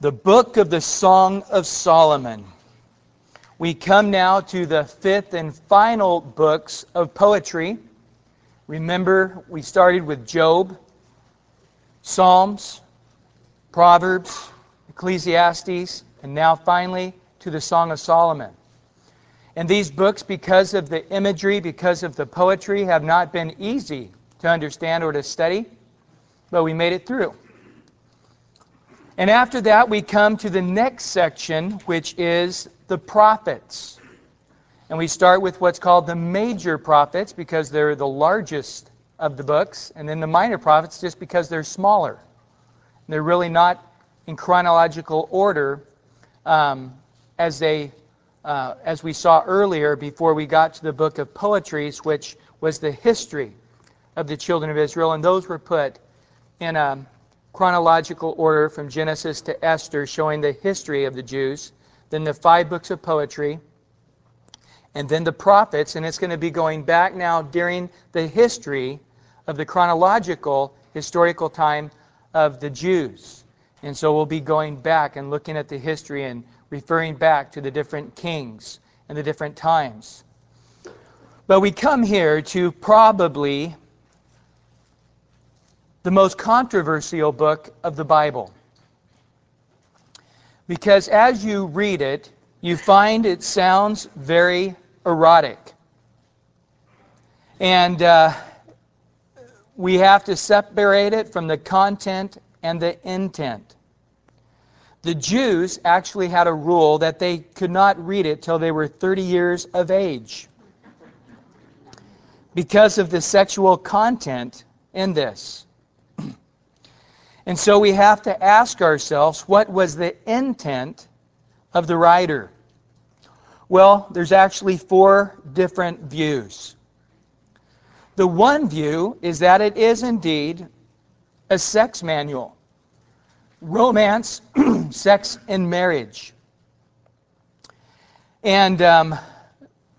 the book of the Song of Solomon. We come now to the fifth and final books of poetry. Remember, we started with Job, Psalms, Proverbs, Ecclesiastes, and now finally to the Song of Solomon. And these books, because of the imagery, because of the poetry, have not been easy to understand or to study, but we made it through. And after that, we come to the next section, which is the prophets. And we start with what's called the major prophets because they're the largest of the books, and then the minor prophets just because they're smaller. They're really not in chronological order um, as they, uh, as we saw earlier before we got to the book of Poetries, which was the history of the children of Israel, and those were put in a chronological order from Genesis to Esther, showing the history of the Jews, then the five books of poetry, and then the prophets, and it's going to be going back now during the history of the chronological historical time of the Jews. And so we'll be going back and looking at the history and referring back to the different kings and the different times. But we come here to probably the most controversial book of the Bible. Because as you read it, you find it sounds very erotic. And uh, we have to separate it from the content and the intent. The Jews actually had a rule that they could not read it till they were 30 years of age because of the sexual content in this. And so we have to ask ourselves what was the intent of the writer? Well, there's actually four different views. The one view is that it is indeed a sex manual romance, sex, and marriage. And um,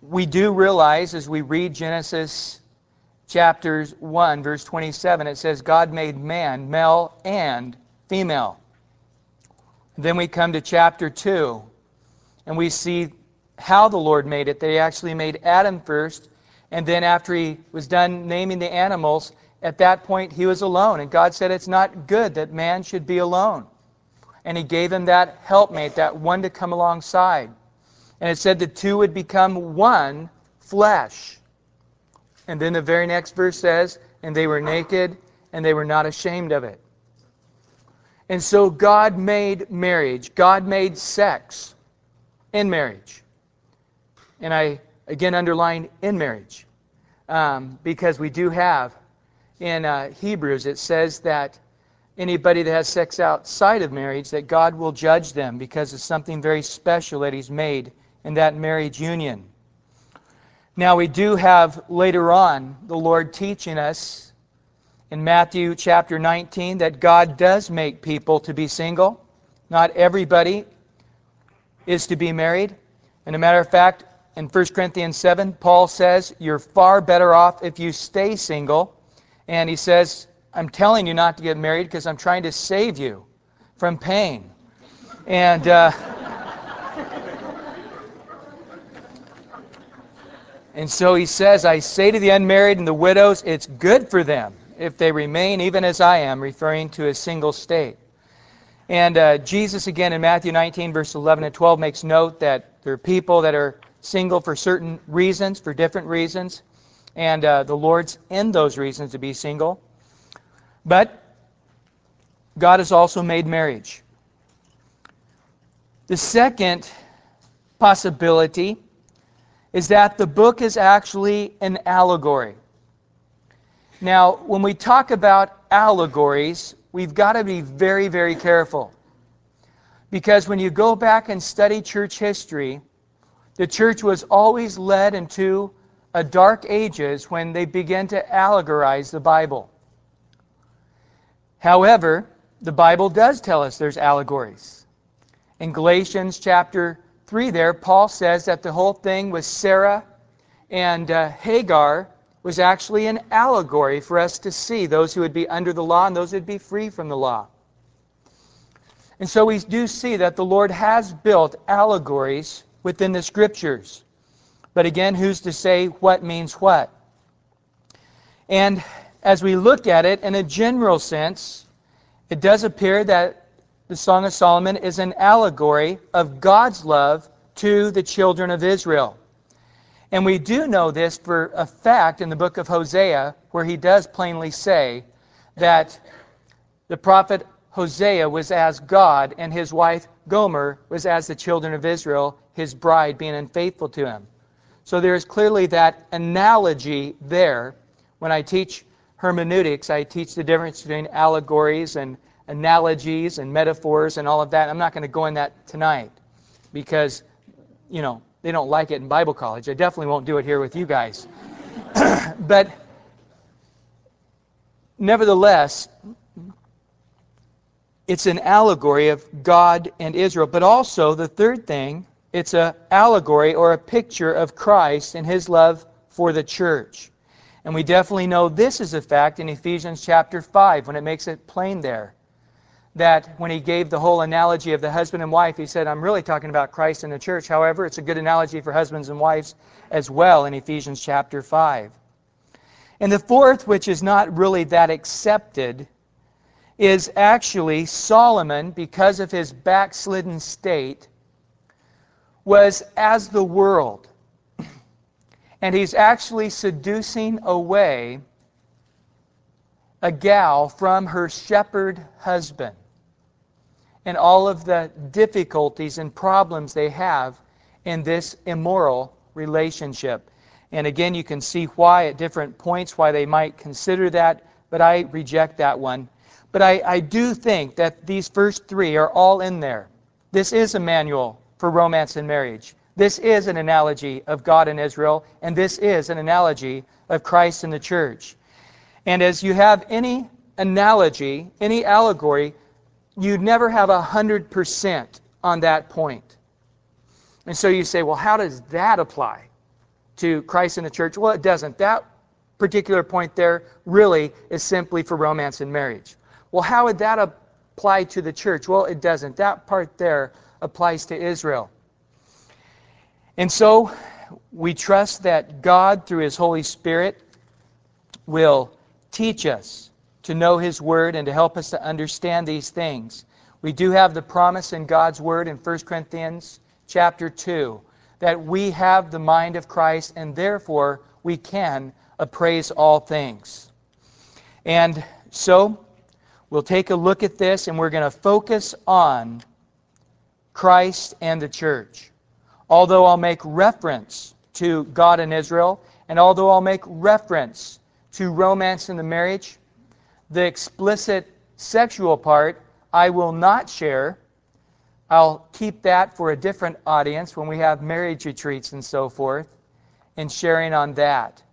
we do realize as we read Genesis chapters 1, verse 27, it says, God made man, male and female. Then we come to chapter 2, and we see how the Lord made it. They actually made Adam first, and then after he was done naming the animals, at that point he was alone. And God said, It's not good that man should be alone. And he gave him that helpmate, that one to come alongside. And it said the two would become one flesh. And then the very next verse says, And they were naked, and they were not ashamed of it. And so God made marriage, God made sex in marriage. And I again underline in marriage. Um, because we do have in uh, Hebrews, it says that anybody that has sex outside of marriage, that God will judge them because it's something very special that He's made in that marriage union. Now, we do have later on the Lord teaching us in Matthew chapter 19 that God does make people to be single. Not everybody is to be married. And a matter of fact, in 1 Corinthians 7, Paul says, You're far better off if you stay single. And he says, I'm telling you not to get married because I'm trying to save you from pain. And. Uh, And so he says, I say to the unmarried and the widows, it's good for them if they remain even as I am, referring to a single state. And uh, Jesus, again, in Matthew 19, verse 11 and 12, makes note that there are people that are single for certain reasons, for different reasons, and uh, the Lord's in those reasons to be single. But God has also made marriage. The second possibility is that the book is actually an allegory. Now, when we talk about allegories, we've got to be very, very careful. Because when you go back and study church history, the church was always led into a dark ages when they began to allegorize the Bible. However, the Bible does tell us there's allegories. In Galatians chapter 3 there, Paul says that the whole thing with Sarah and uh, Hagar was actually an allegory for us to see those who would be under the law and those who would be free from the law. And so we do see that the Lord has built allegories within the scriptures. But again, who's to say what means what? And as we look at it in a general sense, it does appear that the Song of Solomon is an allegory of God's love to the children of Israel. And we do know this for a fact in the book of Hosea, where he does plainly say that the prophet Hosea was as God, and his wife Gomer was as the children of Israel, his bride being unfaithful to him. So there is clearly that analogy there. When I teach hermeneutics, I teach the difference between allegories and analogies and metaphors and all of that. I'm not going to go in that tonight because, you know, they don't like it in Bible college. I definitely won't do it here with you guys. but nevertheless, it's an allegory of God and Israel. But also, the third thing, it's an allegory or a picture of Christ and his love for the church. And we definitely know this is a fact in Ephesians chapter 5 when it makes it plain there. That when he gave the whole analogy of the husband and wife, he said, I'm really talking about Christ and the church. However, it's a good analogy for husbands and wives as well in Ephesians chapter 5. And the fourth, which is not really that accepted, is actually Solomon, because of his backslidden state, was as the world. And he's actually seducing away a gal from her shepherd husband and all of the difficulties and problems they have in this immoral relationship. And again, you can see why at different points why they might consider that, but I reject that one but I, I do think that these first three are all in there. This is a manual for romance and marriage. This is an analogy of God and Israel, and this is an analogy of Christ and the church. And as you have any analogy, any allegory, you never have a hundred percent on that point. And so you say, well, how does that apply to Christ and the church? Well, it doesn't. That particular point there really is simply for romance and marriage. Well, how would that apply to the church? Well, it doesn't. That part there applies to Israel. And so we trust that God, through His Holy Spirit, will teach us to know His Word and to help us to understand these things. We do have the promise in God's Word in 1 Corinthians chapter 2 that we have the mind of Christ and therefore we can appraise all things. And so We'll take a look at this and we're going to focus on Christ and the church. Although I'll make reference to God and Israel, and although I'll make reference to romance in the marriage, the explicit sexual part I will not share. I'll keep that for a different audience when we have marriage retreats and so forth, and sharing on that.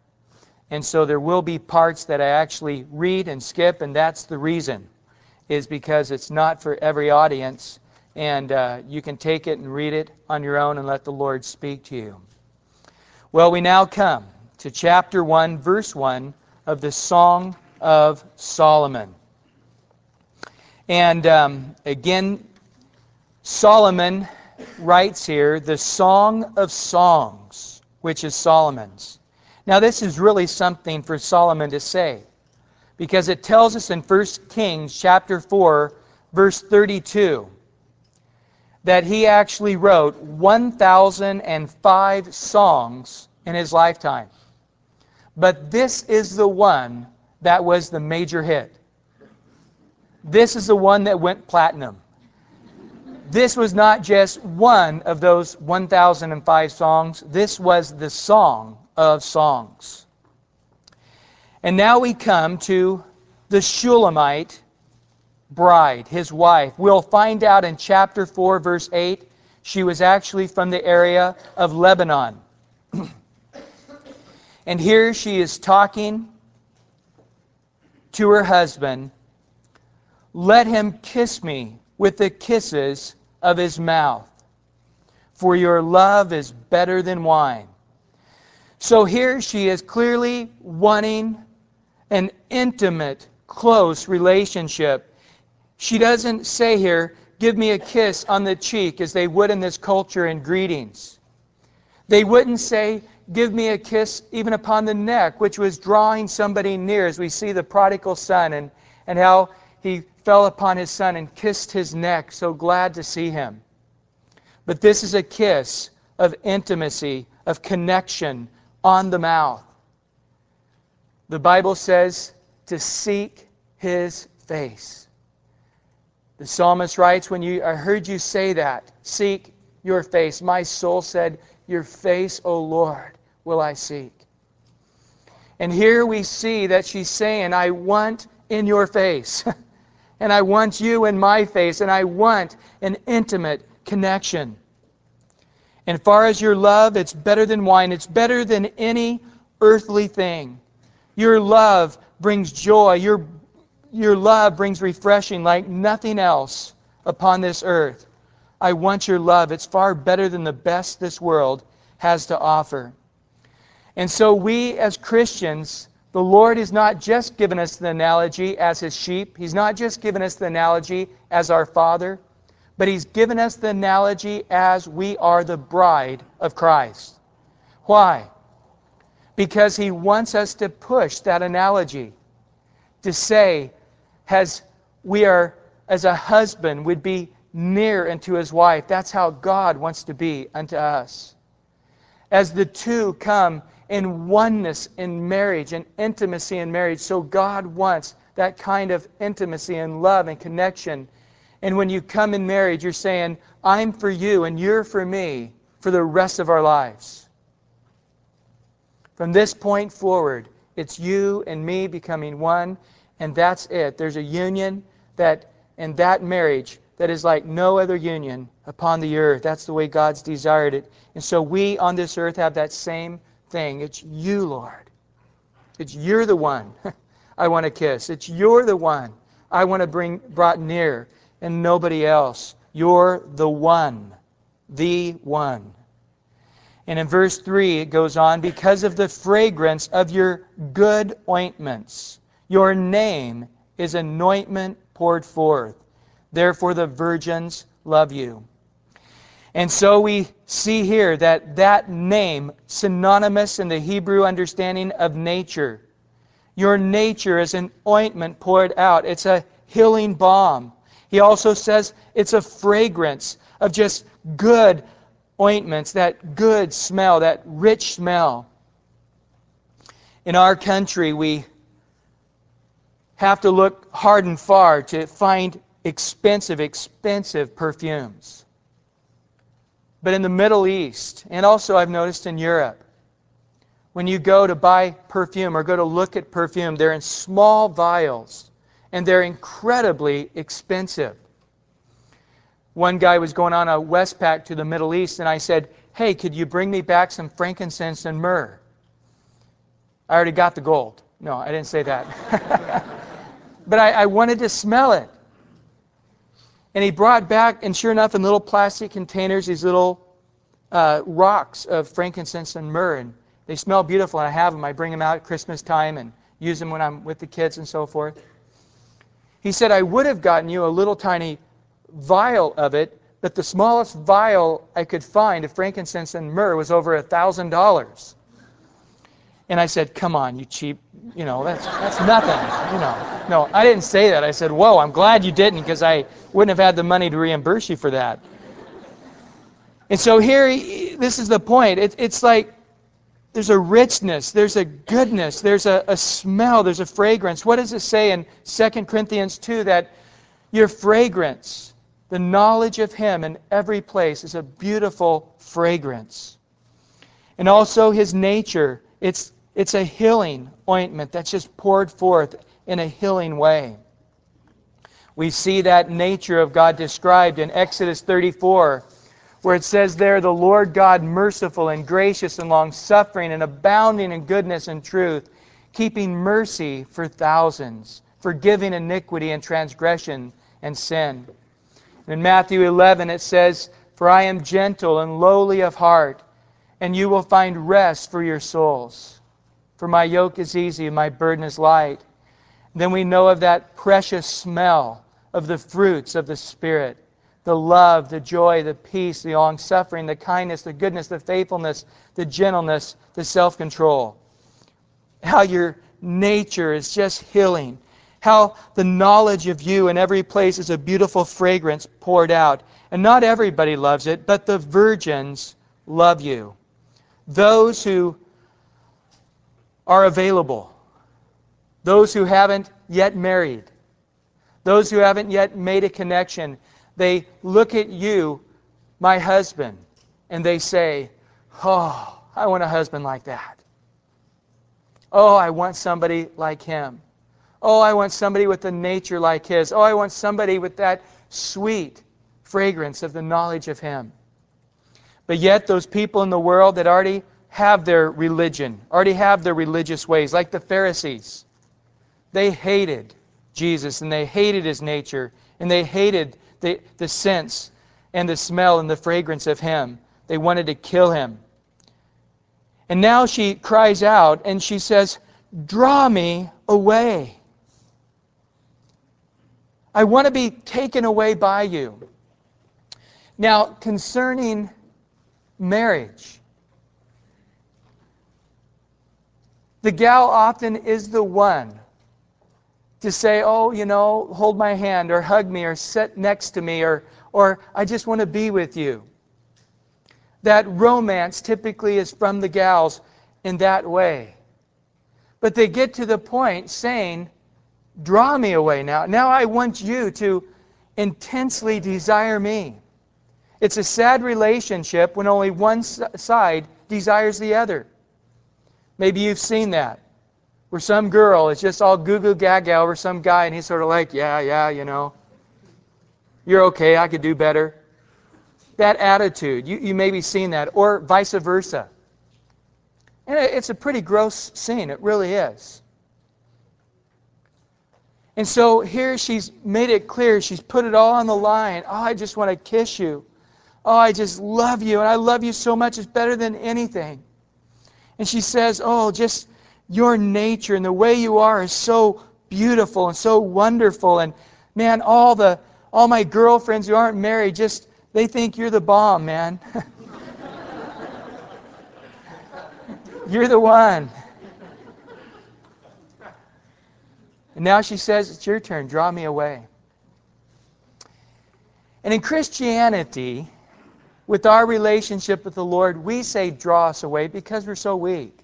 And so there will be parts that I actually read and skip, and that's the reason, is because it's not for every audience, and uh, you can take it and read it on your own and let the Lord speak to you. Well, we now come to chapter 1, verse 1 of the Song of Solomon. And um, again, Solomon writes here, the Song of Songs, which is Solomon's. Now, this is really something for Solomon to say because it tells us in 1 Kings chapter 4 verse 32 that he actually wrote 1005 songs in his lifetime. But this is the one that was the major hit. This is the one that went platinum. This was not just one of those 1005 songs. This was the song of songs. And now we come to the Shulamite bride, his wife. We'll find out in chapter 4, verse 8, she was actually from the area of Lebanon. and here she is talking to her husband Let him kiss me with the kisses of his mouth, for your love is better than wine. So here she is clearly wanting an intimate, close relationship. She doesn't say here, give me a kiss on the cheek as they would in this culture in greetings. They wouldn't say, give me a kiss even upon the neck, which was drawing somebody near, as we see the prodigal son and, and how he fell upon his son and kissed his neck, so glad to see him. But this is a kiss of intimacy, of connection on the mouth. The Bible says to seek his face. The psalmist writes, When you, I heard you say that, seek your face. My soul said, Your face, O Lord, will I seek. And here we see that she's saying, I want in your face. and I want you in my face. And I want an intimate connection. And far as your love, it's better than wine. It's better than any earthly thing. Your love brings joy. Your your love brings refreshing like nothing else upon this earth. I want your love. It's far better than the best this world has to offer. And so, we as Christians, the Lord has not just given us the analogy as his sheep, He's not just given us the analogy as our Father, but He's given us the analogy as we are the bride of Christ. Why? Because He wants us to push that analogy, to say, as we are, as a husband, would be near unto his wife. That's how God wants to be unto us. As the two come in oneness in marriage and intimacy in marriage, so God wants that kind of intimacy and love and connection. And when you come in marriage, you're saying, I'm for you and you're for me for the rest of our lives. From this point forward, it's you and me becoming one and that's it. There's a union that in that marriage that is like no other union upon the earth. That's the way God's desired it. And so we on this earth have that same thing. It's you, Lord. It's you're the one I want to kiss. It's you're the one I want to bring brought near and nobody else. You're the one. The one. And in verse 3 it goes on, because of the fragrance of your good ointments your name is anointment poured forth. Therefore, the virgins love you. And so we see here that that name, synonymous in the Hebrew understanding of nature, your nature is an ointment poured out. It's a healing balm. He also says it's a fragrance of just good ointments, that good smell, that rich smell. In our country, we have to look hard and far to find expensive, expensive perfumes. But in the Middle East, and also I've noticed in Europe, when you go to buy perfume or go to look at perfume, they're in small vials and they're incredibly expensive. One guy was going on a Westpac to the Middle East, and I said, Hey, could you bring me back some frankincense and myrrh? I already got the gold. No, I didn't say that. but I, I wanted to smell it. And he brought back, and sure enough, in little plastic containers, these little uh, rocks of frankincense and myrrh. And they smell beautiful, and I have them. I bring them out at Christmas time and use them when I'm with the kids and so forth. He said, I would have gotten you a little tiny vial of it, but the smallest vial I could find of frankincense and myrrh was over a thousand dollars. And I said, "Come on, you cheap, you know, that's that's nothing, you know." No, I didn't say that. I said, "Whoa, I'm glad you didn't because I wouldn't have had the money to reimburse you for that." And so here, this is the point. It, it's like there's a richness, there's a goodness, there's a, a smell, there's a fragrance. What does it say in 2 Corinthians 2 that your fragrance, the knowledge of Him in every place, is a beautiful fragrance? And also His nature. It's it's a healing ointment that's just poured forth in a healing way. We see that nature of God described in Exodus 34, where it says there, The Lord God merciful and gracious and long suffering and abounding in goodness and truth, keeping mercy for thousands, forgiving iniquity and transgression and sin. In Matthew 11, it says, For I am gentle and lowly of heart, and you will find rest for your souls. For my yoke is easy and my burden is light. Then we know of that precious smell of the fruits of the Spirit the love, the joy, the peace, the long suffering, the kindness, the goodness, the faithfulness, the gentleness, the self control. How your nature is just healing. How the knowledge of you in every place is a beautiful fragrance poured out. And not everybody loves it, but the virgins love you. Those who are available. Those who haven't yet married. Those who haven't yet made a connection. They look at you, my husband, and they say, Oh, I want a husband like that. Oh, I want somebody like him. Oh, I want somebody with a nature like his. Oh, I want somebody with that sweet fragrance of the knowledge of him. But yet, those people in the world that already have their religion, already have their religious ways, like the Pharisees, they hated Jesus and they hated his nature and they hated the, the sense and the smell and the fragrance of him. They wanted to kill him. And now she cries out and she says, Draw me away. I want to be taken away by you. Now, concerning marriage, the gal often is the one to say, oh, you know, hold my hand or hug me or sit next to me or, or I just want to be with you. That romance typically is from the gals in that way. But they get to the point saying, draw me away now. Now I want you to intensely desire me. It's a sad relationship when only one side desires the other. Maybe you've seen that where some girl is just all goo goo gaga over some guy, and he's sort of like, yeah, yeah, you know, you're okay, I could do better. That attitude, you, you may be seeing that, or vice versa. And it's a pretty gross scene, it really is. And so here she's made it clear, she's put it all on the line. Oh, I just want to kiss you. Oh, I just love you, and I love you so much, it's better than anything. And she says, Oh, just your nature and the way you are is so beautiful and so wonderful. And man, all the all my girlfriends who aren't married just they think you're the bomb, man. you're the one. And now she says, It's your turn. Draw me away. And in Christianity, with our relationship with the Lord, we say, Draw us away because we're so weak.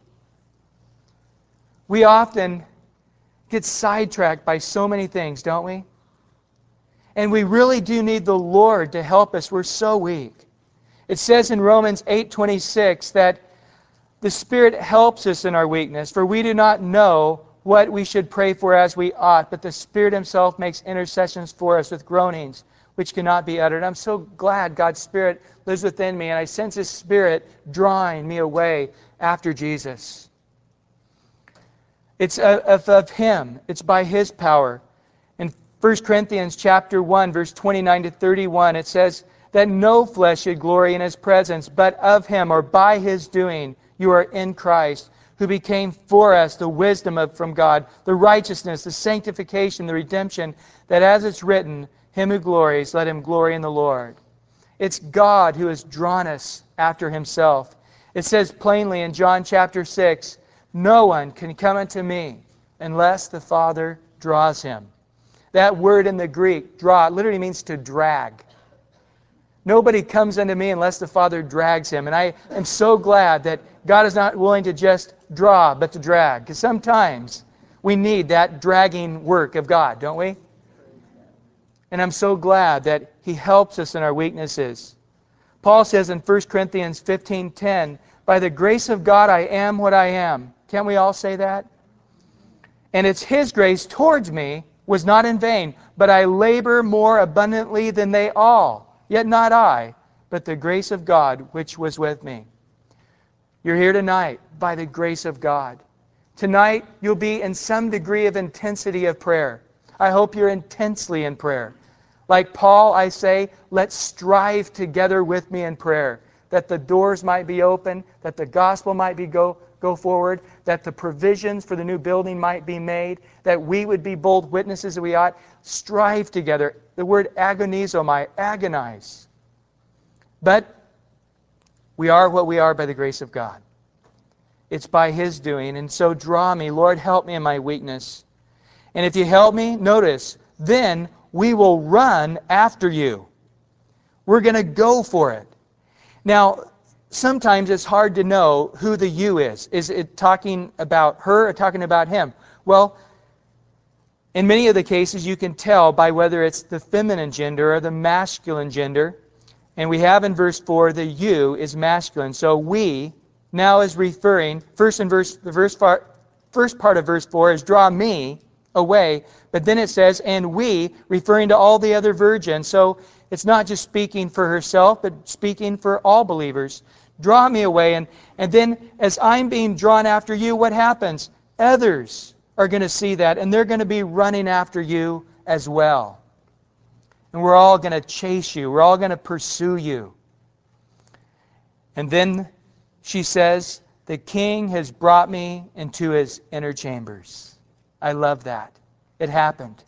We often get sidetracked by so many things, don't we? And we really do need the Lord to help us. We're so weak. It says in Romans 8:26 that the Spirit helps us in our weakness, for we do not know what we should pray for as we ought, but the Spirit himself makes intercessions for us with groanings which cannot be uttered. I'm so glad God's Spirit lives within me, and I sense His Spirit drawing me away after Jesus. It's of, of Him. It's by His power. In 1 Corinthians chapter 1, verse 29 to 31, it says that no flesh should glory in His presence, but of Him or by His doing you are in Christ, who became for us the wisdom of, from God, the righteousness, the sanctification, the redemption, that as it's written, Him who glories, let him glory in the Lord. It's God who has drawn us after Himself. It says plainly in John chapter 6, no one can come unto me unless the Father draws him. That word in the Greek, draw, literally means to drag. Nobody comes unto me unless the Father drags him. And I am so glad that God is not willing to just draw, but to drag. Because sometimes we need that dragging work of God, don't we? And I'm so glad that He helps us in our weaknesses. Paul says in 1 Corinthians 15:10, "By the grace of God I am what I am." Can't we all say that? And it's His grace towards me was not in vain, but I labor more abundantly than they all. Yet not I, but the grace of God which was with me. You're here tonight by the grace of God. Tonight, you'll be in some degree of intensity of prayer. I hope you're intensely in prayer. Like Paul, I say, let's strive together with me in prayer that the doors might be open, that the gospel might be go, go forward, that the provisions for the new building might be made, that we would be bold witnesses that we ought. Strive together. The word agonizomai, agonize. But we are what we are by the grace of God. It's by His doing. And so draw me. Lord, help me in my weakness. And if you help me, notice, then we will run after you. We're going to go for it. Now, sometimes it's hard to know who the you is. Is it talking about her or talking about him? Well, in many of the cases, you can tell by whether it's the feminine gender or the masculine gender. And we have in verse 4 the you is masculine. So we now is referring, first in verse, the verse far, first part of verse 4 is draw me away. But then it says, and we, referring to all the other virgins. So it's not just speaking for herself, but speaking for all believers. Draw me away. And, and then as I'm being drawn after you, what happens? Others are going to see that, and they're going to be running after you as well. And we're all going to chase you. We're all going to pursue you. And then she says, The king has brought me into his inner chambers. I love that. It happened.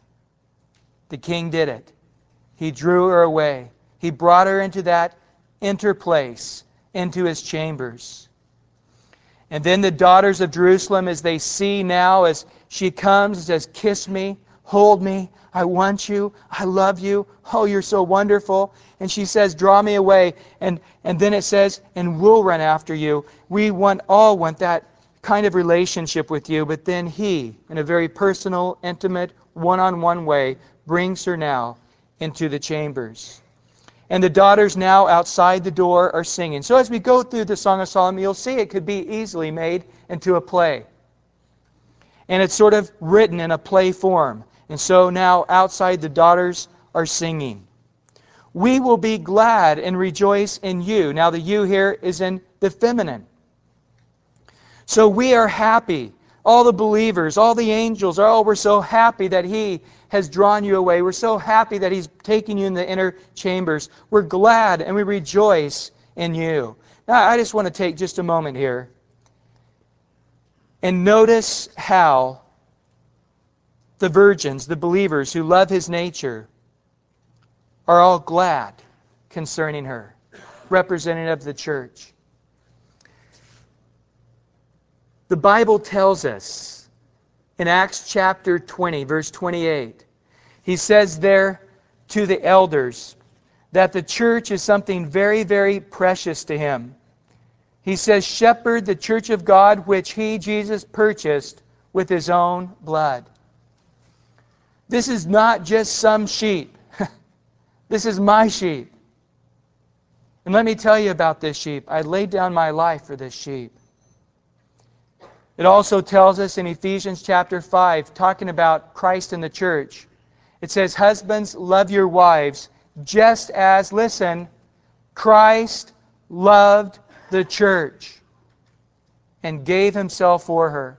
The king did it. He drew her away. He brought her into that inner place, into his chambers. And then the daughters of Jerusalem, as they see now, as she comes, says, Kiss me, hold me, I want you, I love you, oh, you're so wonderful. And she says, Draw me away. And, and then it says, And we'll run after you. We want all want that kind of relationship with you. But then he, in a very personal, intimate, one on one way, brings her now into the chambers. And the daughters now outside the door are singing. So as we go through the Song of Solomon, you'll see it could be easily made into a play. And it's sort of written in a play form. And so now outside the daughters are singing. We will be glad and rejoice in you. Now the you here is in the feminine. So we are happy. All the believers, all the angels, oh, we're so happy that He has drawn you away. We're so happy that He's taking you in the inner chambers. We're glad and we rejoice in you. Now, I just want to take just a moment here and notice how the virgins, the believers who love His nature, are all glad concerning her, representative of the church. The Bible tells us in Acts chapter 20, verse 28, he says there to the elders that the church is something very, very precious to him. He says, Shepherd the church of God, which he, Jesus, purchased with his own blood. This is not just some sheep. this is my sheep. And let me tell you about this sheep. I laid down my life for this sheep. It also tells us in Ephesians chapter 5, talking about Christ and the church, it says, Husbands, love your wives, just as, listen, Christ loved the church and gave himself for her.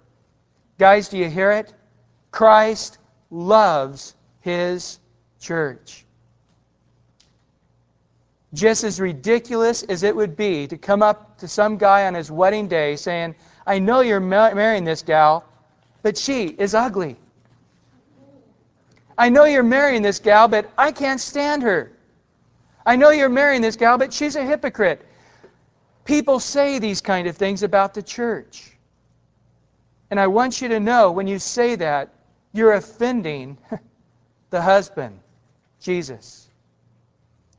Guys, do you hear it? Christ loves his church. Just as ridiculous as it would be to come up to some guy on his wedding day saying, I know you're marrying this gal, but she is ugly. I know you're marrying this gal, but I can't stand her. I know you're marrying this gal, but she's a hypocrite. People say these kind of things about the church. And I want you to know when you say that, you're offending the husband, Jesus.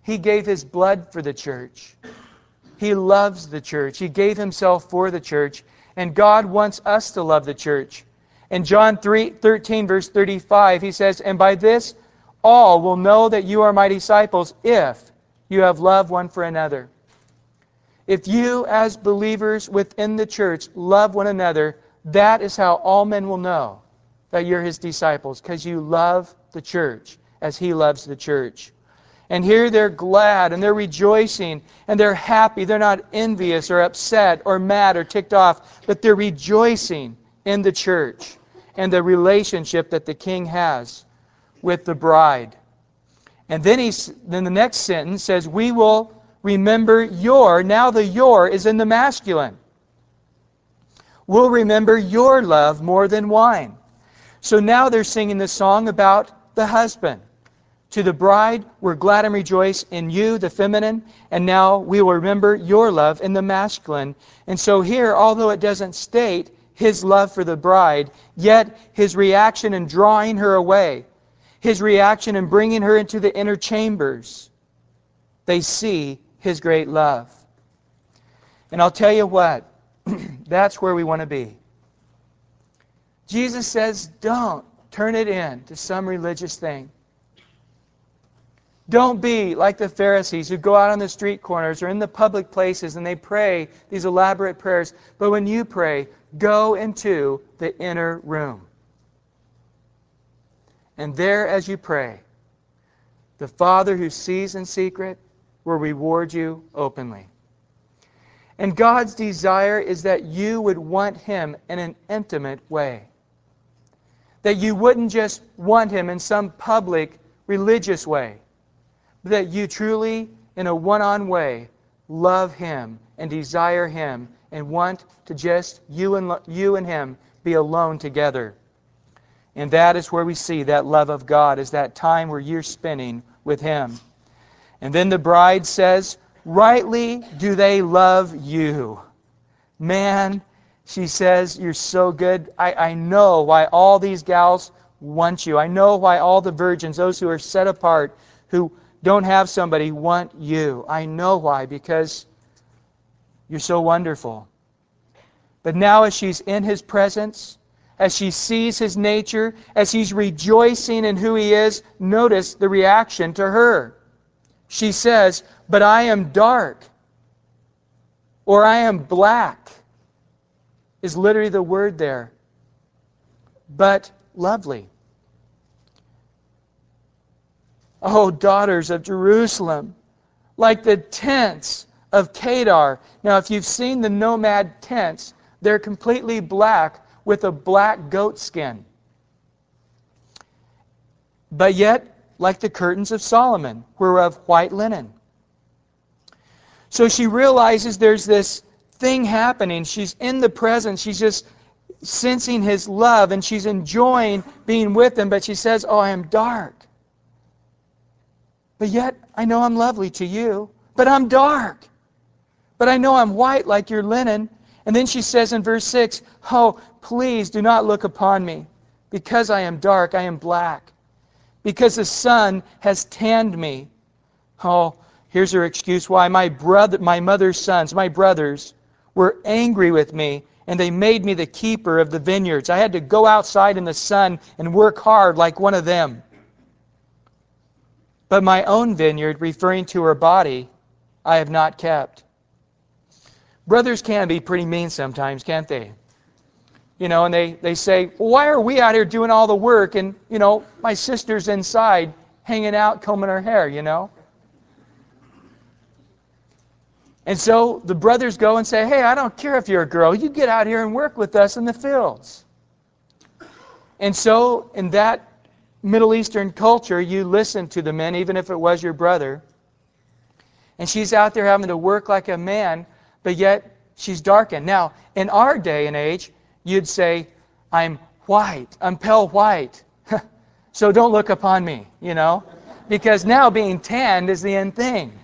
He gave his blood for the church. He loves the church. He gave himself for the church. And God wants us to love the church. In John 3, 13, verse 35, he says, And by this all will know that you are my disciples if you have love one for another. If you, as believers within the church, love one another, that is how all men will know that you're his disciples, because you love the church as he loves the church. And here they're glad and they're rejoicing and they're happy. They're not envious or upset or mad or ticked off, but they're rejoicing in the church and the relationship that the king has with the bride. And then, he, then the next sentence says, We will remember your. Now the your is in the masculine. We'll remember your love more than wine. So now they're singing the song about the husband. To the bride, we're glad and rejoice in you, the feminine, and now we will remember your love in the masculine. And so here, although it doesn't state his love for the bride, yet his reaction in drawing her away, his reaction in bringing her into the inner chambers, they see his great love. And I'll tell you what, that's where we want to be. Jesus says, don't turn it in to some religious thing. Don't be like the Pharisees who go out on the street corners or in the public places and they pray these elaborate prayers. But when you pray, go into the inner room. And there, as you pray, the Father who sees in secret will reward you openly. And God's desire is that you would want Him in an intimate way. That you wouldn't just want Him in some public religious way that you truly, in a one on way, love Him and desire Him and want to just, you and, you and Him, be alone together. And that is where we see that love of God, is that time where you're spending with Him. And then the bride says, Rightly do they love you. Man, she says, You're so good. I, I know why all these gals want you. I know why all the virgins, those who are set apart, who don't have somebody want you. I know why, because you're so wonderful. But now, as she's in his presence, as she sees his nature, as he's rejoicing in who he is, notice the reaction to her. She says, But I am dark, or I am black, is literally the word there. But lovely. Oh, daughters of Jerusalem, like the tents of Kedar. Now, if you've seen the nomad tents, they're completely black with a black goat skin. But yet, like the curtains of Solomon, were of white linen. So she realizes there's this thing happening. She's in the presence. She's just sensing his love and she's enjoying being with him, but she says, Oh, I am dark. But yet I know I'm lovely to you. But I'm dark. But I know I'm white like your linen. And then she says in verse 6, Oh, please do not look upon me. Because I am dark, I am black. Because the sun has tanned me. Oh, here's her excuse why. My brother, my mother's sons, my brothers, were angry with me, and they made me the keeper of the vineyards. I had to go outside in the sun and work hard like one of them. But my own vineyard, referring to her body, I have not kept. Brothers can be pretty mean sometimes, can't they? You know, and they, they say, well, why are we out here doing all the work and, you know, my sister's inside hanging out, combing her hair, you know? And so the brothers go and say, hey, I don't care if you're a girl. You get out here and work with us in the fields. And so in that Middle Eastern culture, you listen to the men, even if it was your brother. And she's out there having to work like a man, but yet she's darkened. Now, in our day and age, you'd say, I'm white, I'm pale white. so don't look upon me, you know? Because now being tanned is the end thing.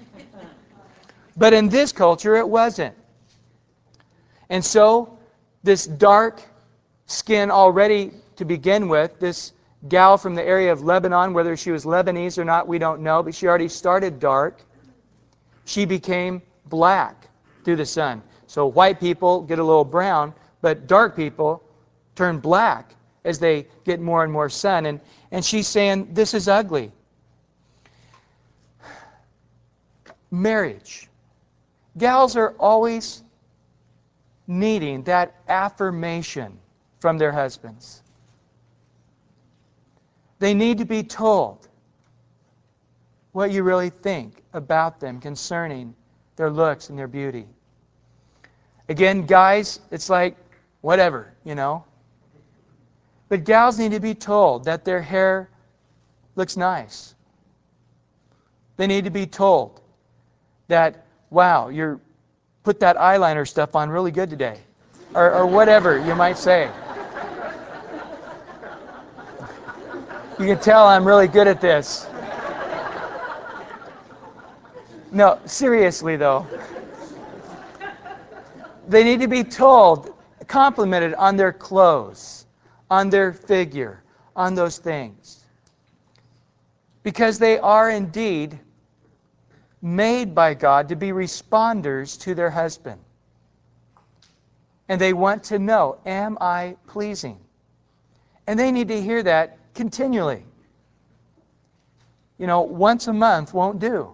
But in this culture, it wasn't. And so, this dark skin already to begin with, this gal from the area of Lebanon, whether she was Lebanese or not, we don't know, but she already started dark. She became black through the sun. So white people get a little brown, but dark people turn black as they get more and more sun. And, and she's saying, This is ugly. Marriage. Gals are always needing that affirmation from their husbands. They need to be told what you really think about them concerning their looks and their beauty. Again, guys, it's like, whatever, you know. But gals need to be told that their hair looks nice. They need to be told that, wow, you're put that eyeliner stuff on really good today. or, or whatever you might say. You can tell I'm really good at this. No, seriously though. They need to be told, complimented on their clothes, on their figure, on those things. Because they are indeed made by God to be responders to their husband. And they want to know, am I pleasing? And they need to hear that continually. You know, once a month won't do.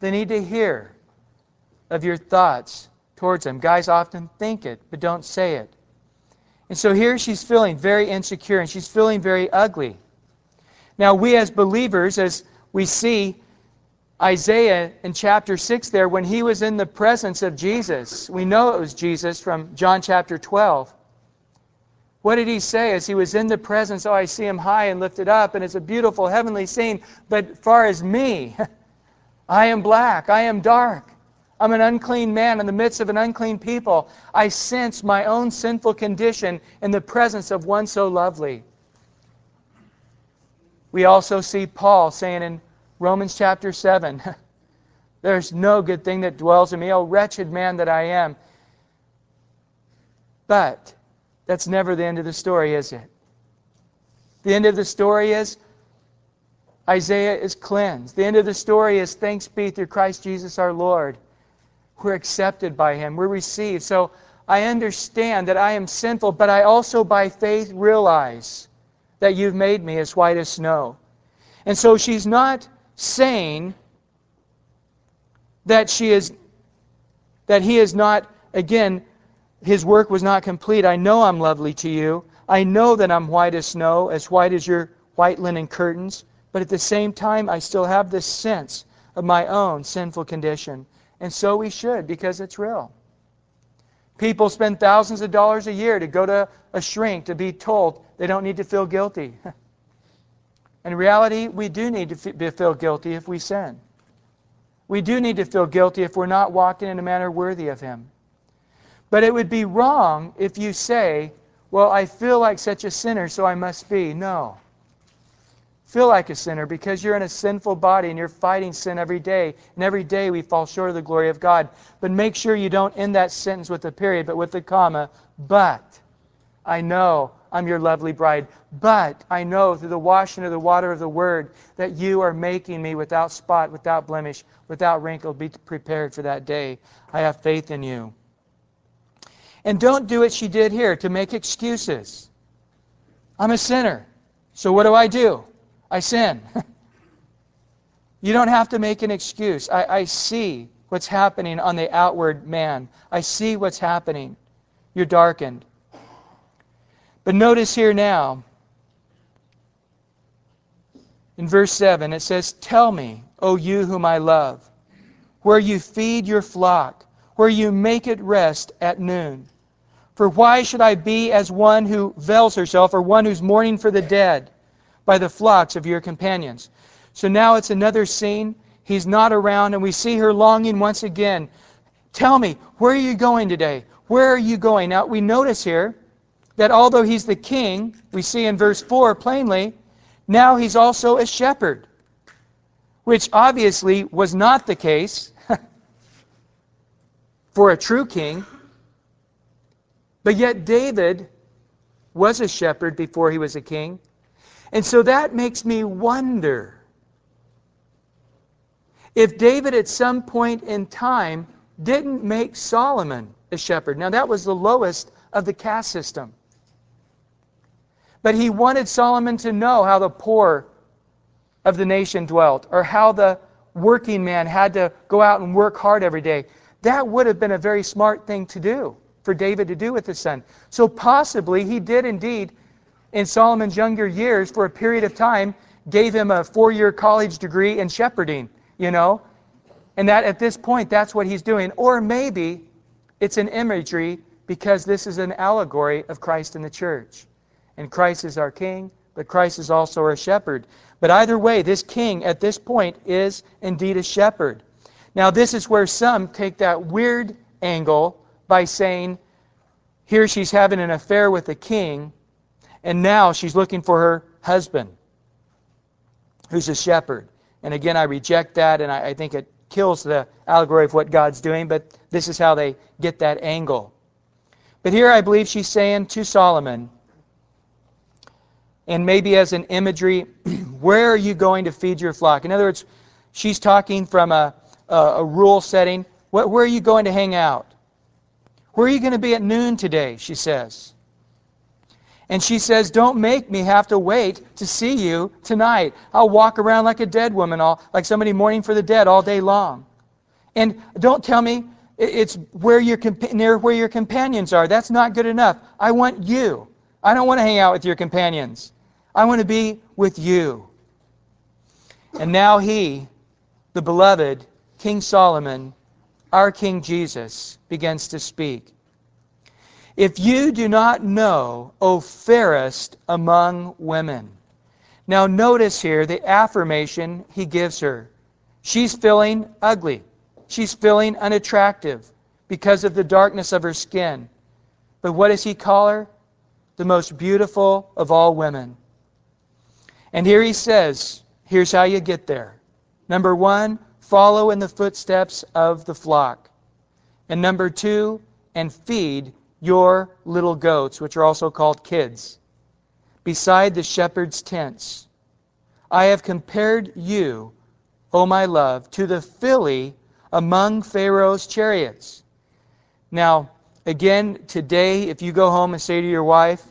They need to hear of your thoughts towards them. Guys often think it, but don't say it. And so here she's feeling very insecure and she's feeling very ugly. Now, we as believers, as we see Isaiah in chapter 6 there, when he was in the presence of Jesus, we know it was Jesus from John chapter 12. What did he say as he was in the presence? Oh, I see him high and lifted up, and it's a beautiful heavenly scene. But far as me, I am black, I am dark. I'm an unclean man in the midst of an unclean people. I sense my own sinful condition in the presence of one so lovely. We also see Paul saying in Romans chapter 7 There's no good thing that dwells in me, O wretched man that I am. But that's never the end of the story, is it? The end of the story is Isaiah is cleansed. The end of the story is thanks be through Christ Jesus our Lord. We're accepted by him. We're received. So I understand that I am sinful, but I also by faith realize that you've made me as white as snow. And so she's not saying that she is that he is not again his work was not complete. I know I'm lovely to you. I know that I'm white as snow, as white as your white linen curtains, but at the same time I still have this sense of my own sinful condition. And so we should because it's real. People spend thousands of dollars a year to go to a shrink to be told they don't need to feel guilty. In reality, we do need to feel guilty if we sin. We do need to feel guilty if we're not walking in a manner worthy of Him. But it would be wrong if you say, Well, I feel like such a sinner, so I must be. No feel like a sinner because you're in a sinful body and you're fighting sin every day. And every day we fall short of the glory of God. But make sure you don't end that sentence with a period, but with a comma. But I know I'm your lovely bride. But I know through the washing of the water of the word that you are making me without spot, without blemish, without wrinkle. Be prepared for that day. I have faith in you. And don't do what she did here to make excuses. I'm a sinner. So what do I do? I sin. you don't have to make an excuse. I, I see what's happening on the outward man. I see what's happening. You're darkened. But notice here now, in verse 7, it says, Tell me, O you whom I love, where you feed your flock, where you make it rest at noon. For why should I be as one who veils herself, or one who's mourning for the dead? by the flocks of your companions. So now it's another scene. He's not around, and we see her longing once again. Tell me, where are you going today? Where are you going? Now, we notice here that although he's the king, we see in verse 4 plainly, now he's also a shepherd, which obviously was not the case for a true king. But yet, David was a shepherd before he was a king. And so that makes me wonder if David at some point in time didn't make Solomon a shepherd. Now, that was the lowest of the caste system. But he wanted Solomon to know how the poor of the nation dwelt, or how the working man had to go out and work hard every day. That would have been a very smart thing to do for David to do with his son. So possibly he did indeed in Solomon's younger years, for a period of time, gave him a four year college degree in shepherding, you know? And that at this point, that's what he's doing. Or maybe it's an imagery because this is an allegory of Christ in the church. And Christ is our king, but Christ is also our shepherd. But either way, this king at this point is indeed a shepherd. Now, this is where some take that weird angle by saying here she's having an affair with the king, and now she's looking for her husband, who's a shepherd. And again, I reject that, and I, I think it kills the allegory of what God's doing, but this is how they get that angle. But here I believe she's saying to Solomon, and maybe as an imagery, where are you going to feed your flock? In other words, she's talking from a, a, a rural setting. Where, where are you going to hang out? Where are you going to be at noon today? She says. And she says, Don't make me have to wait to see you tonight. I'll walk around like a dead woman, all, like somebody mourning for the dead all day long. And don't tell me it's where your, near where your companions are. That's not good enough. I want you. I don't want to hang out with your companions. I want to be with you. And now he, the beloved King Solomon, our King Jesus, begins to speak. If you do not know, O fairest among women. Now notice here the affirmation he gives her. She's feeling ugly. She's feeling unattractive because of the darkness of her skin. But what does he call her? The most beautiful of all women. And here he says, here's how you get there. Number one, follow in the footsteps of the flock. And number two, and feed your little goats, which are also called kids, beside the shepherd's tents. I have compared you, O my love, to the filly among Pharaoh's chariots. Now, again, today, if you go home and say to your wife,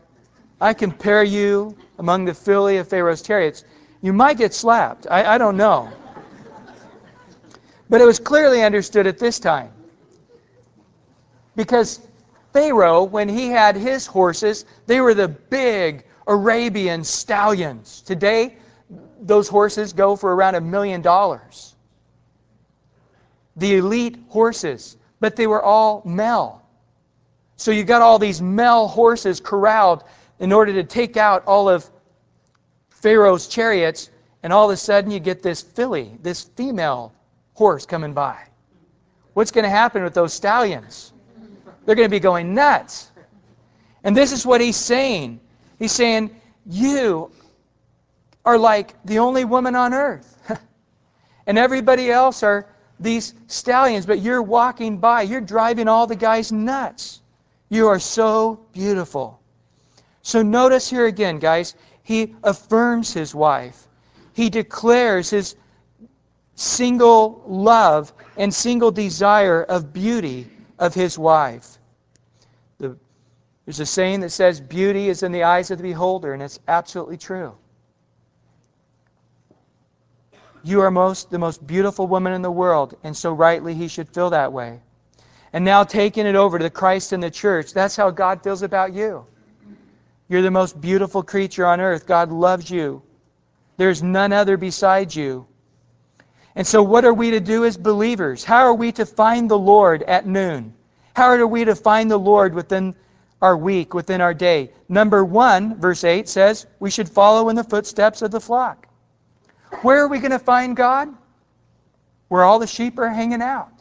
I compare you among the filly of Pharaoh's chariots, you might get slapped. I, I don't know. But it was clearly understood at this time. Because Pharaoh, when he had his horses, they were the big Arabian stallions. Today, those horses go for around a million dollars. The elite horses, but they were all male. So you got all these male horses corralled in order to take out all of Pharaoh's chariots, and all of a sudden you get this filly, this female horse coming by. What's going to happen with those stallions? They're going to be going nuts. And this is what he's saying. He's saying, You are like the only woman on earth. and everybody else are these stallions, but you're walking by. You're driving all the guys nuts. You are so beautiful. So notice here again, guys, he affirms his wife. He declares his single love and single desire of beauty of his wife. The, there's a saying that says, Beauty is in the eyes of the beholder, and it's absolutely true. You are most the most beautiful woman in the world, and so rightly he should feel that way. And now taking it over to the Christ in the church, that's how God feels about you. You're the most beautiful creature on earth. God loves you. There's none other besides you. And so, what are we to do as believers? How are we to find the Lord at noon? How are we to find the Lord within our week, within our day? Number one, verse 8 says, we should follow in the footsteps of the flock. Where are we going to find God? Where all the sheep are hanging out.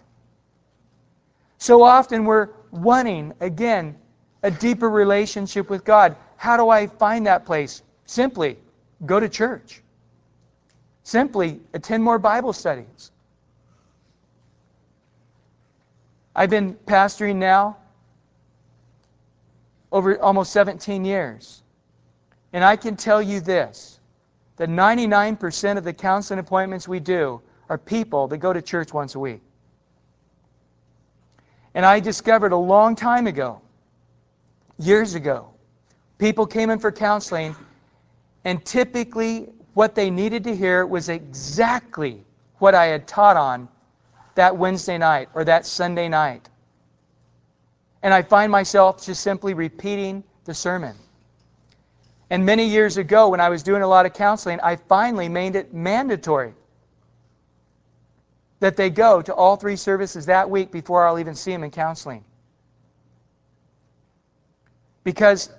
So often we're wanting, again, a deeper relationship with God. How do I find that place? Simply, go to church. Simply, attend more Bible studies. I've been pastoring now over almost 17 years. And I can tell you this that 99% of the counseling appointments we do are people that go to church once a week. And I discovered a long time ago, years ago, people came in for counseling, and typically what they needed to hear was exactly what I had taught on that Wednesday night or that Sunday night. And I find myself just simply repeating the sermon. And many years ago, when I was doing a lot of counseling, I finally made it mandatory that they go to all three services that week before I'll even see them in counseling. Because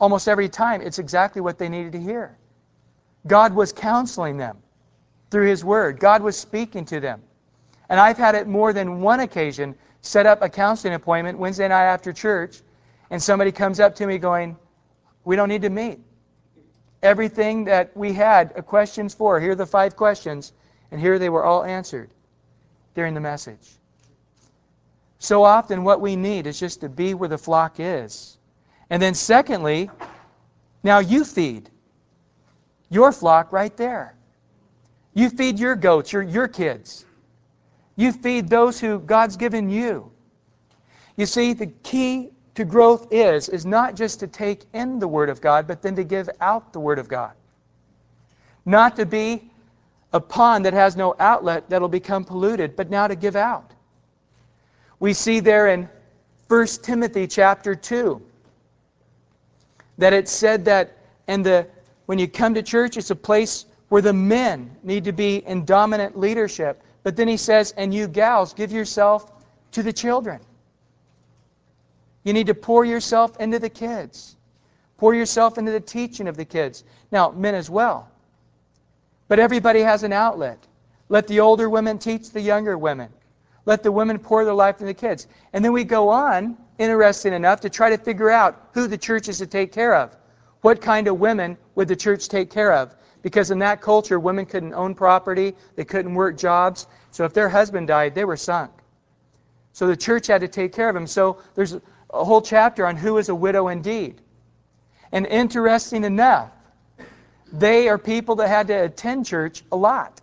almost every time, it's exactly what they needed to hear. God was counseling them through His Word, God was speaking to them. And I've had it more than one occasion set up a counseling appointment Wednesday night after church, and somebody comes up to me going, We don't need to meet. Everything that we had questions for, here are the five questions, and here they were all answered during the message. So often, what we need is just to be where the flock is. And then, secondly, now you feed your flock right there. You feed your goats, your, your kids. You feed those who God's given you. You see, the key to growth is is not just to take in the word of God, but then to give out the word of God. Not to be a pond that has no outlet that'll become polluted, but now to give out. We see there in 1 Timothy chapter 2 that it said that and the when you come to church it's a place where the men need to be in dominant leadership. But then he says, and you gals, give yourself to the children. You need to pour yourself into the kids. Pour yourself into the teaching of the kids. Now, men as well. But everybody has an outlet. Let the older women teach the younger women. Let the women pour their life into the kids. And then we go on, interesting enough, to try to figure out who the church is to take care of. What kind of women would the church take care of? Because in that culture, women couldn't own property, they couldn't work jobs. So if their husband died, they were sunk. So the church had to take care of them. So there's a whole chapter on who is a widow indeed. And interesting enough, they are people that had to attend church a lot.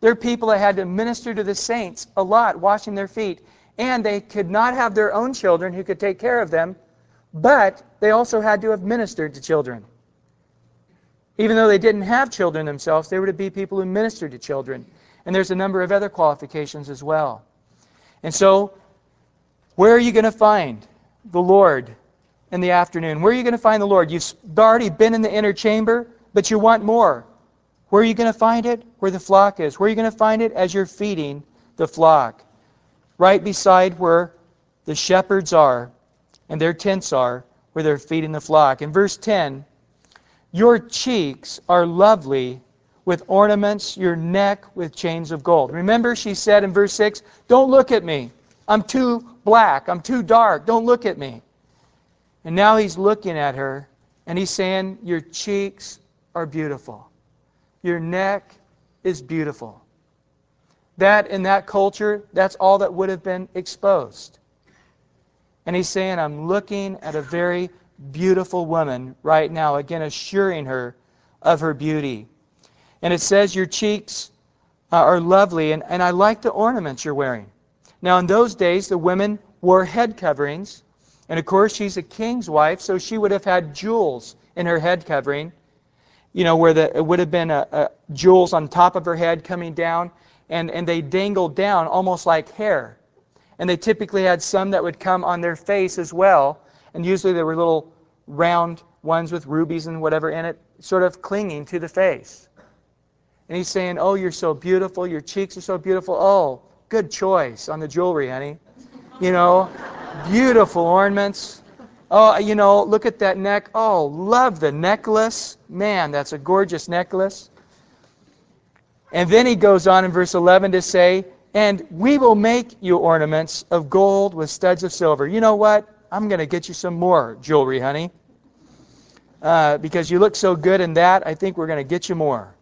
They're people that had to minister to the saints a lot, washing their feet. And they could not have their own children who could take care of them, but they also had to have ministered to children. Even though they didn't have children themselves, they were to be people who ministered to children. And there's a number of other qualifications as well. And so, where are you going to find the Lord in the afternoon? Where are you going to find the Lord? You've already been in the inner chamber, but you want more. Where are you going to find it? Where the flock is. Where are you going to find it? As you're feeding the flock. Right beside where the shepherds are and their tents are, where they're feeding the flock. In verse 10, your cheeks are lovely with ornaments, your neck with chains of gold. Remember, she said in verse 6, Don't look at me. I'm too black. I'm too dark. Don't look at me. And now he's looking at her and he's saying, Your cheeks are beautiful. Your neck is beautiful. That in that culture, that's all that would have been exposed. And he's saying, I'm looking at a very beautiful woman right now, again, assuring her of her beauty. And it says, Your cheeks uh, are lovely, and, and I like the ornaments you're wearing. Now, in those days, the women wore head coverings. And of course, she's a king's wife, so she would have had jewels in her head covering. You know, where the, it would have been a, a jewels on top of her head coming down, and, and they dangled down almost like hair. And they typically had some that would come on their face as well. And usually they were little round ones with rubies and whatever in it, sort of clinging to the face. And he's saying, Oh, you're so beautiful. Your cheeks are so beautiful. Oh, good choice on the jewelry, honey. You know, beautiful ornaments. Oh, you know, look at that neck. Oh, love the necklace. Man, that's a gorgeous necklace. And then he goes on in verse 11 to say, and we will make you ornaments of gold with studs of silver. You know what? I'm going to get you some more jewelry, honey. Uh, because you look so good in that, I think we're going to get you more.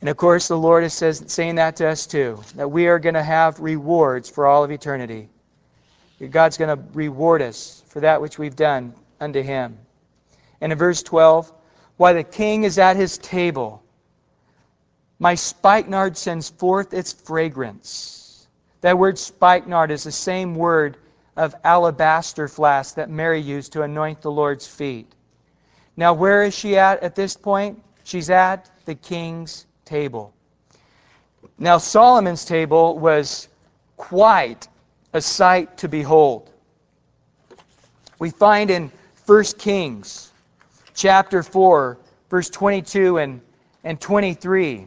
And of course, the Lord is says, saying that to us too, that we are going to have rewards for all of eternity. God's going to reward us for that which we've done unto Him. And in verse 12, why the king is at his table my spikenard sends forth its fragrance. That word spikenard is the same word of alabaster flask that Mary used to anoint the Lord's feet. Now, where is she at at this point? She's at the king's table. Now, Solomon's table was quite a sight to behold. We find in 1 Kings chapter 4, verse 22 and, and 23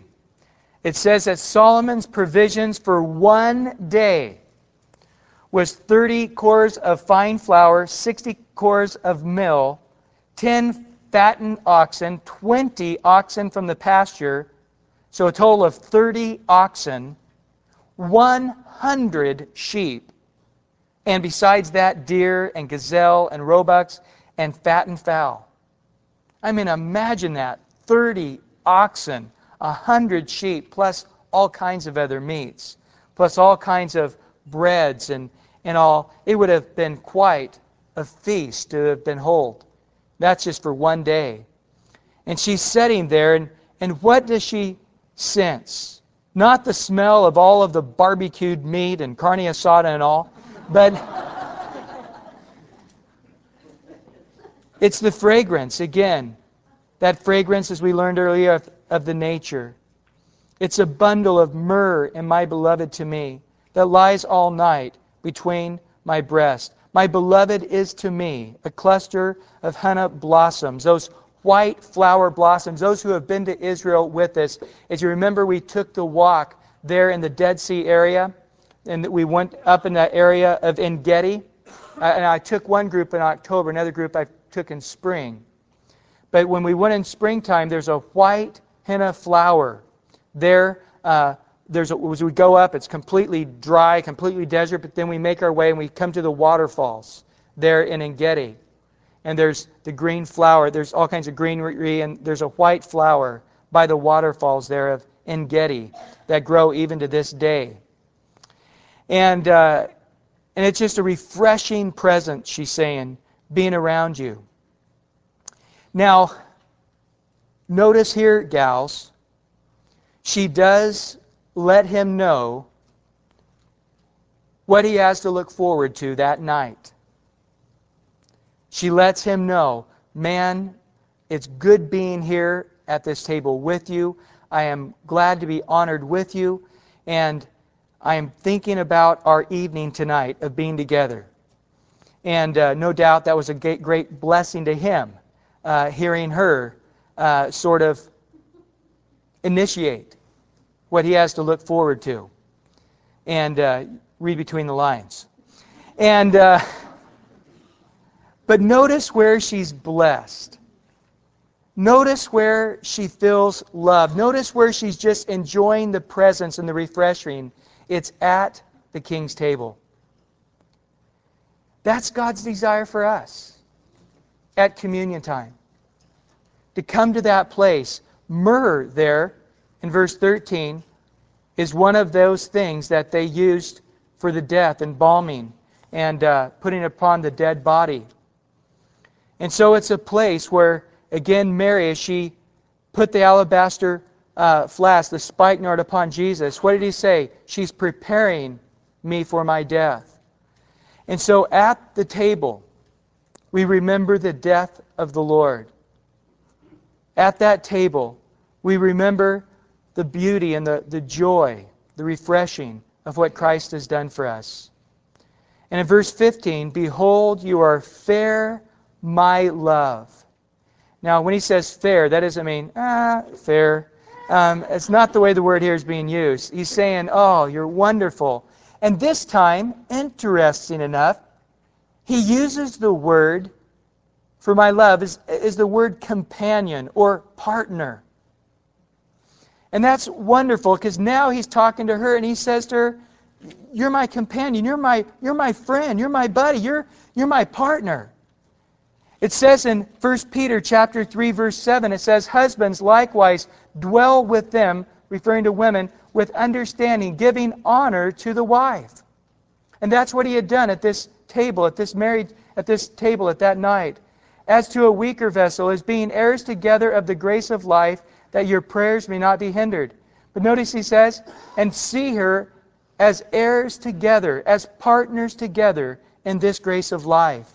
it says that Solomon's provisions for one day was 30 kors of fine flour, 60 kors of mill, 10 fattened oxen, 20 oxen from the pasture, so a total of 30 oxen, 100 sheep, and besides that, deer and gazelle and roebucks and fattened fowl. I mean, imagine that 30 oxen, 100 sheep, plus all kinds of other meats, plus all kinds of breads and, and all. It would have been quite a feast to have been hold. That's just for one day. And she's sitting there, and, and what does she sense? Not the smell of all of the barbecued meat and carne asada and all, but it's the fragrance, again. That fragrance, as we learned earlier, of, of the nature. It's a bundle of myrrh in my beloved to me that lies all night between my breast. My beloved is to me a cluster of henna blossoms, those white flower blossoms. Those who have been to Israel with us, as you remember, we took the walk there in the Dead Sea area, and we went up in that area of En Gedi. And I took one group in October, another group I took in spring. But when we went in springtime, there's a white henna flower there. Uh, there's a, as we go up, it's completely dry, completely desert, but then we make our way and we come to the waterfalls there in En Gedi and there's the green flower. There's all kinds of greenery, and there's a white flower by the waterfalls there of En Gedi that grow even to this day. And, uh, and it's just a refreshing presence, she's saying, being around you. Now, notice here, gals, she does let him know what he has to look forward to that night. She lets him know, man, it's good being here at this table with you. I am glad to be honored with you. And I am thinking about our evening tonight of being together. And uh, no doubt that was a great blessing to him, uh, hearing her uh, sort of initiate what he has to look forward to and uh, read between the lines. And. Uh, but notice where she's blessed. Notice where she feels love. Notice where she's just enjoying the presence and the refreshing. It's at the king's table. That's God's desire for us at communion time. To come to that place. Myrrh, there in verse 13, is one of those things that they used for the death, embalming, and uh, putting upon the dead body. And so it's a place where, again, Mary, as she put the alabaster uh, flask, the spikenard upon Jesus, what did he say? She's preparing me for my death. And so at the table, we remember the death of the Lord. At that table, we remember the beauty and the, the joy, the refreshing of what Christ has done for us. And in verse 15, behold, you are fair my love. Now, when he says fair, that doesn't mean, ah, fair. Um, it's not the way the word here is being used. He's saying, oh, you're wonderful. And this time, interesting enough, he uses the word for my love is, is the word companion or partner. And that's wonderful because now he's talking to her and he says to her, You're my companion, you're my, you're my friend, you're my buddy, you're, you're my partner. It says in 1 Peter chapter 3 verse 7 it says husbands likewise dwell with them referring to women with understanding giving honor to the wife. And that's what he had done at this table at this married at this table at that night. As to a weaker vessel as being heirs together of the grace of life that your prayers may not be hindered. But notice he says and see her as heirs together as partners together in this grace of life.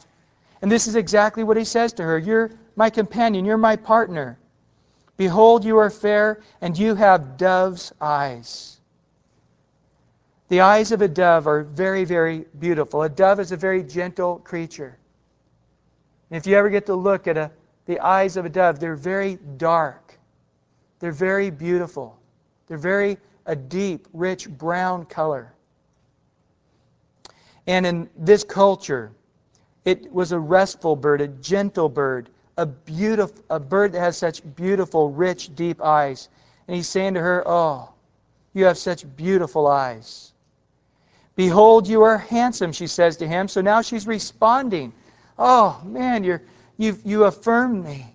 And this is exactly what he says to her You're my companion, you're my partner. Behold, you are fair, and you have dove's eyes. The eyes of a dove are very, very beautiful. A dove is a very gentle creature. If you ever get to look at a, the eyes of a dove, they're very dark. They're very beautiful. They're very a deep, rich brown color. And in this culture, it was a restful bird, a gentle bird, a beautiful a bird that has such beautiful, rich, deep eyes. And he's saying to her, "Oh, you have such beautiful eyes." Behold, you are handsome, she says to him. So now she's responding. Oh, man, you're, you've, you affirmed me.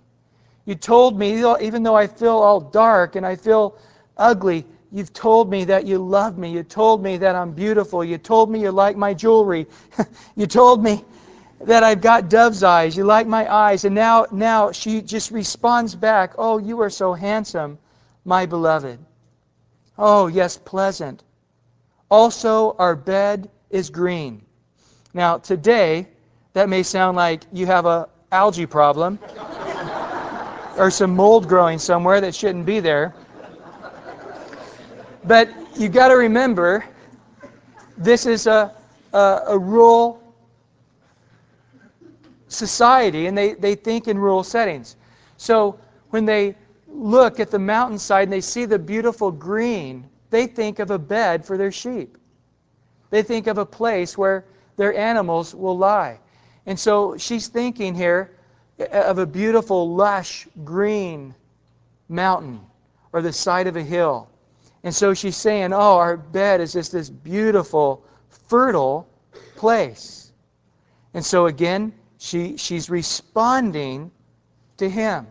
You told me, even though I feel all dark and I feel ugly, you've told me that you love me. You told me that I'm beautiful. You told me you like my jewelry. you told me that I've got dove's eyes. You like my eyes. And now, now she just responds back, Oh, you are so handsome, my beloved. Oh, yes, pleasant. Also, our bed is green. Now, today, that may sound like you have a algae problem or some mold growing somewhere that shouldn't be there. But you got to remember, this is a, a, a rural society, and they, they think in rural settings. So when they look at the mountainside and they see the beautiful green, they think of a bed for their sheep. They think of a place where their animals will lie. And so she's thinking here of a beautiful, lush, green mountain or the side of a hill. And so she's saying, Oh, our bed is just this beautiful, fertile place. And so again, she, she's responding to him.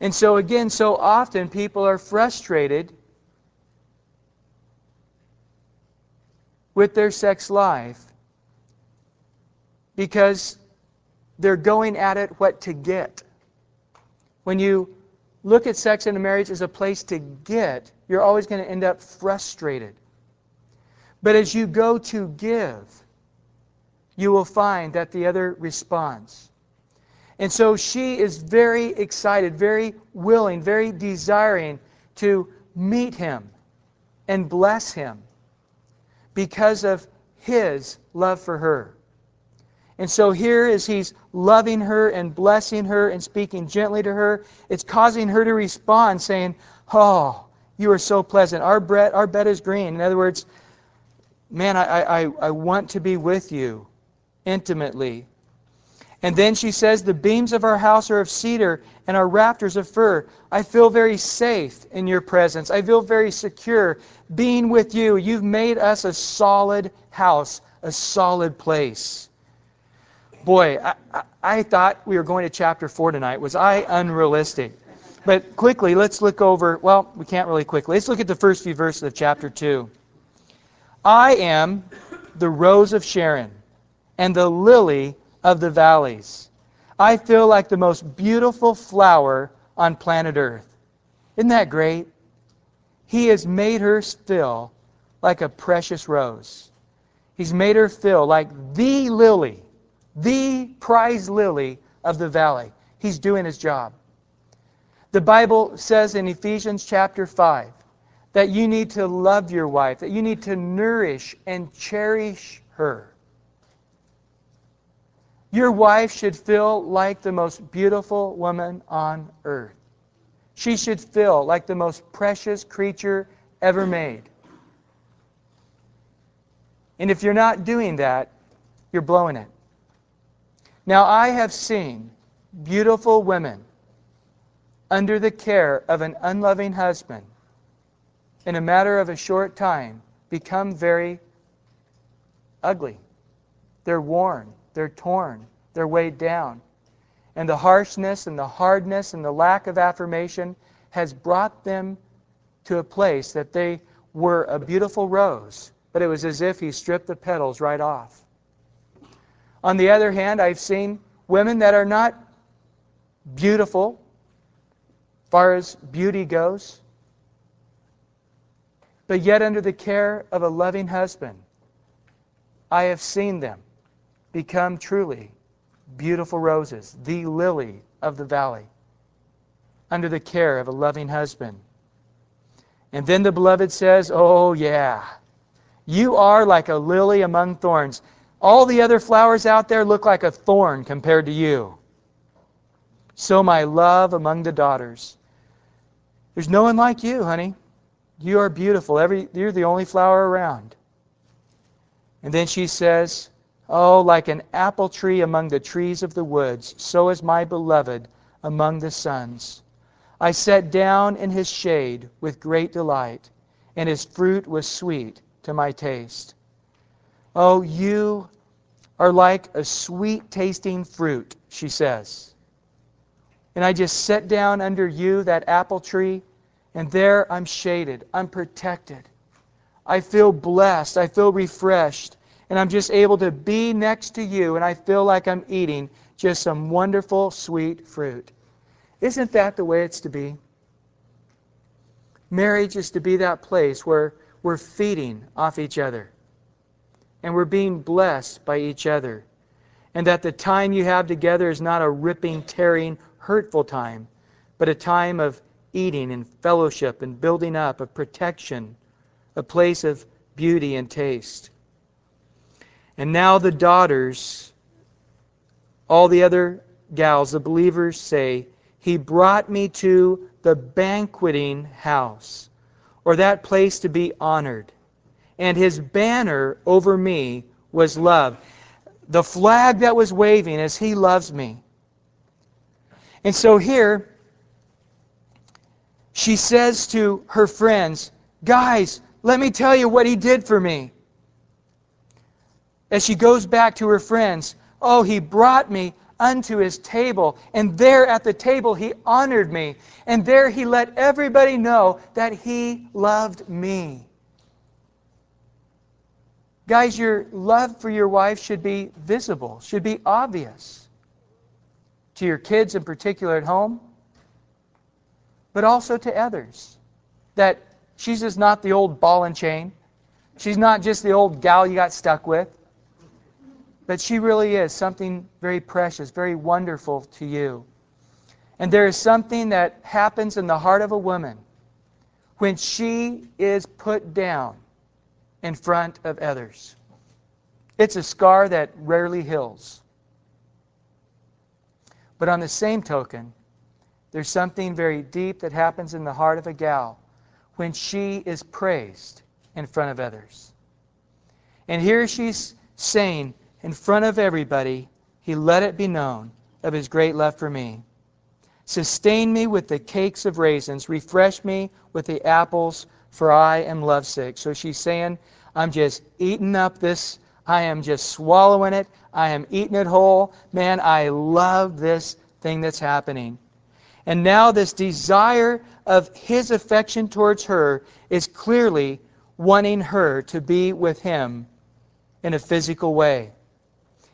And so, again, so often people are frustrated with their sex life because they're going at it what to get. When you look at sex in a marriage as a place to get, you're always going to end up frustrated. But as you go to give, you will find that the other responds. And so she is very excited, very willing, very desiring to meet him and bless him because of his love for her. And so here, as he's loving her and blessing her and speaking gently to her, it's causing her to respond, saying, Oh, you are so pleasant. Our, bread, our bed is green. In other words, man, I, I, I want to be with you intimately. And then she says, The beams of our house are of cedar and our rafters of fir. I feel very safe in your presence. I feel very secure being with you. You've made us a solid house, a solid place. Boy, I, I, thought we were going to chapter 4 tonight. Was I unrealistic? But quickly, let's look over. Well, we can't really quickly. Let's look at the first few verses of chapter 2. I am the rose of Sharon and the lily of the valleys. I feel like the most beautiful flower on planet Earth. Isn't that great? He has made her feel like a precious rose. He's made her feel like the lily, the prize lily of the valley. He's doing his job. The Bible says in Ephesians chapter 5 that you need to love your wife, that you need to nourish and cherish her. Your wife should feel like the most beautiful woman on earth. She should feel like the most precious creature ever made. And if you're not doing that, you're blowing it. Now, I have seen beautiful women under the care of an unloving husband in a matter of a short time become very ugly. They're worn. They're torn, they're weighed down. And the harshness and the hardness and the lack of affirmation has brought them to a place that they were a beautiful rose, but it was as if he stripped the petals right off. On the other hand, I've seen women that are not beautiful, far as beauty goes, but yet under the care of a loving husband. I have seen them become truly beautiful roses, the lily of the valley, under the care of a loving husband. And then the beloved says, Oh, yeah, you are like a lily among thorns. All the other flowers out there look like a thorn compared to you. So, my love among the daughters. There's no one like you, honey. You are beautiful. Every, you're the only flower around. And then she says, Oh, like an apple tree among the trees of the woods, so is my beloved among the sons. I sat down in his shade with great delight, and his fruit was sweet to my taste. Oh, you are like a sweet tasting fruit, she says. And I just sit down under you, that apple tree, and there I'm shaded, I'm protected. I feel blessed, I feel refreshed, and I'm just able to be next to you, and I feel like I'm eating just some wonderful, sweet fruit. Isn't that the way it's to be? Marriage is to be that place where we're feeding off each other and we're being blessed by each other. And that the time you have together is not a ripping, tearing, hurtful time, but a time of eating and fellowship and building up, of protection, a place of beauty and taste. And now the daughters, all the other gals, the believers say, He brought me to the banqueting house, or that place to be honored. And his banner over me was love. The flag that was waving is He loves me. And so here, she says to her friends, Guys, let me tell you what He did for me. As she goes back to her friends, Oh, He brought me unto his table. And there at the table he honored me. And there he let everybody know that he loved me. Guys, your love for your wife should be visible, should be obvious to your kids in particular at home, but also to others. That she's just not the old ball and chain. She's not just the old gal you got stuck with. But she really is something very precious, very wonderful to you. And there is something that happens in the heart of a woman when she is put down in front of others. It's a scar that rarely heals. But on the same token, there's something very deep that happens in the heart of a gal when she is praised in front of others. And here she's saying, in front of everybody, he let it be known of his great love for me. Sustain me with the cakes of raisins, refresh me with the apples, for I am lovesick. So she's saying, I'm just eating up this, I am just swallowing it, I am eating it whole. Man, I love this thing that's happening. And now, this desire of his affection towards her is clearly wanting her to be with him in a physical way.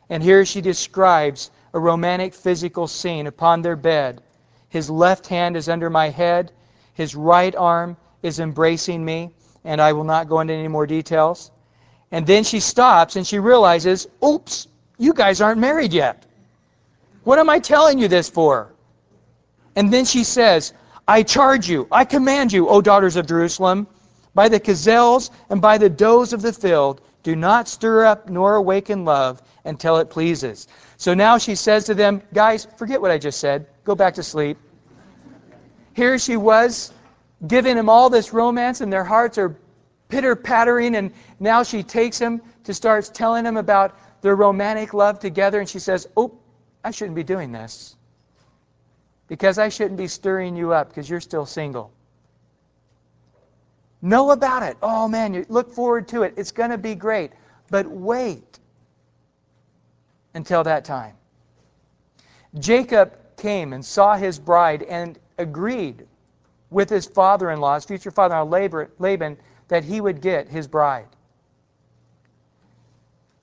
And here she describes a romantic physical scene upon their bed. His left hand is under my head, his right arm is embracing me, and I will not go into any more details. And then she stops and she realizes, oops, you guys aren't married yet. What am I telling you this for? And then she says, I charge you, I command you, O daughters of Jerusalem, by the gazelles and by the does of the field, do not stir up nor awaken love until it pleases. So now she says to them, Guys, forget what I just said. Go back to sleep. Here she was, giving him all this romance, and their hearts are pitter pattering. And now she takes him to start telling him about their romantic love together. And she says, Oh, I shouldn't be doing this. Because I shouldn't be stirring you up because you're still single. Know about it. Oh man, you look forward to it. It's going to be great. But wait until that time. Jacob came and saw his bride and agreed with his father-in-law, his future father-in-law Laban, that he would get his bride.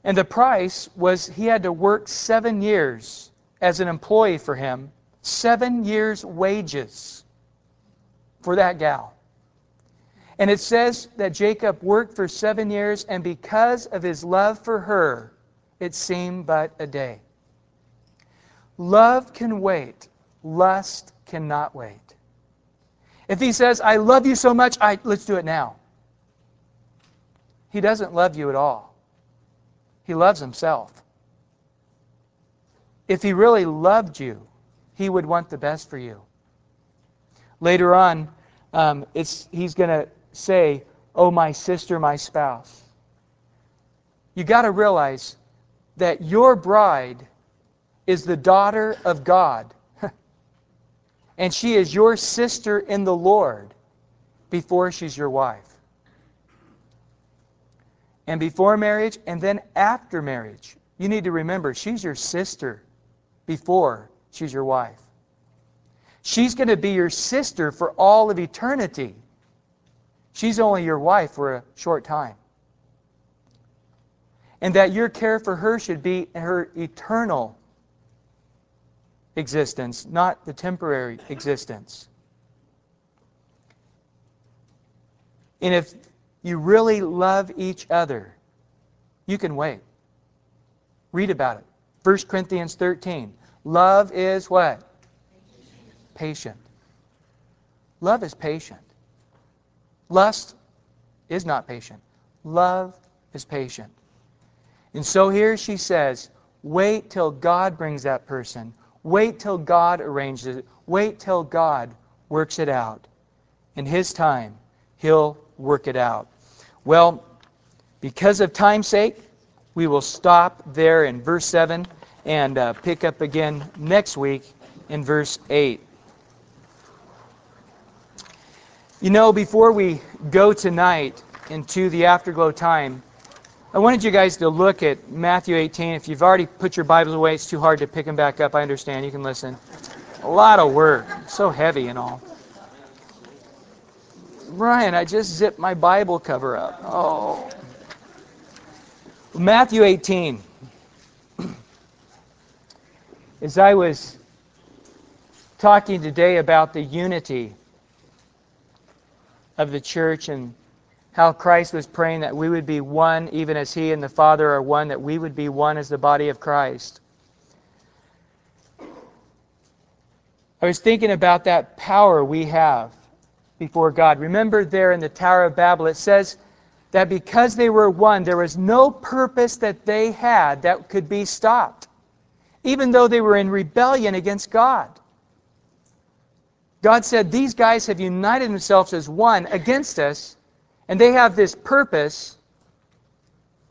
And the price was he had to work seven years as an employee for him, seven years' wages for that gal. And it says that Jacob worked for seven years, and because of his love for her, it seemed but a day. Love can wait, lust cannot wait. If he says, I love you so much, I, let's do it now. He doesn't love you at all. He loves himself. If he really loved you, he would want the best for you. Later on, um, it's, he's going to say, Oh, my sister, my spouse. You got to realize that your bride is the daughter of God. And she is your sister in the Lord before she's your wife. and before marriage and then after marriage. You need to remember, she's your sister before she's your wife. She's going to be your sister for all of eternity. She's only your wife for a short time. And that your care for her should be her eternal existence, not the temporary existence. And if you really love each other, you can wait. Read about it. 1 Corinthians 13. Love is what? Patient. Love is patient. Lust is not patient. Love is patient. And so here she says, wait till God brings that person. Wait till God arranges it. Wait till God works it out. In His time, He'll work it out. Well, because of time's sake, we will stop there in verse 7 and uh, pick up again next week in verse 8. You know, before we go tonight into the afterglow time, I wanted you guys to look at Matthew 18. If you've already put your Bibles away, it's too hard to pick them back up. I understand. You can listen. A lot of work. So heavy and all. Ryan, I just zipped my Bible cover up. Oh. Matthew 18. As I was talking today about the unity of the church and how Christ was praying that we would be one, even as He and the Father are one, that we would be one as the body of Christ. I was thinking about that power we have before God. Remember there in the Tower of Babel, it says that because they were one, there was no purpose that they had that could be stopped, even though they were in rebellion against God. God said, These guys have united themselves as one against us, and they have this purpose,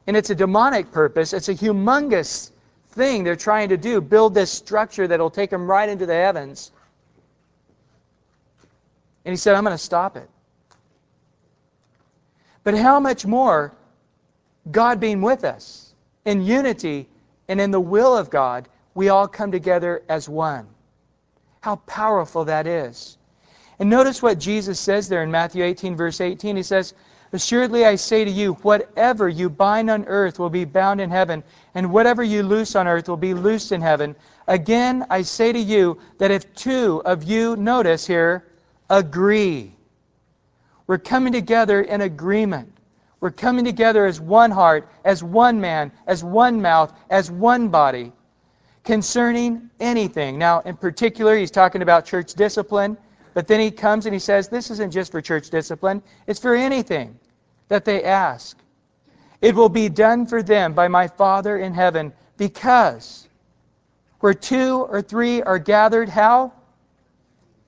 and it's a demonic purpose. It's a humongous thing they're trying to do build this structure that will take them right into the heavens. And he said, I'm going to stop it. But how much more God being with us in unity and in the will of God, we all come together as one. How powerful that is. And notice what Jesus says there in Matthew 18, verse 18. He says, Assuredly I say to you, whatever you bind on earth will be bound in heaven, and whatever you loose on earth will be loosed in heaven. Again, I say to you that if two of you, notice here, agree. We're coming together in agreement. We're coming together as one heart, as one man, as one mouth, as one body concerning anything. Now, in particular, he's talking about church discipline, but then he comes and he says, This isn't just for church discipline, it's for anything that they ask. It will be done for them by my Father in heaven because where two or three are gathered, how?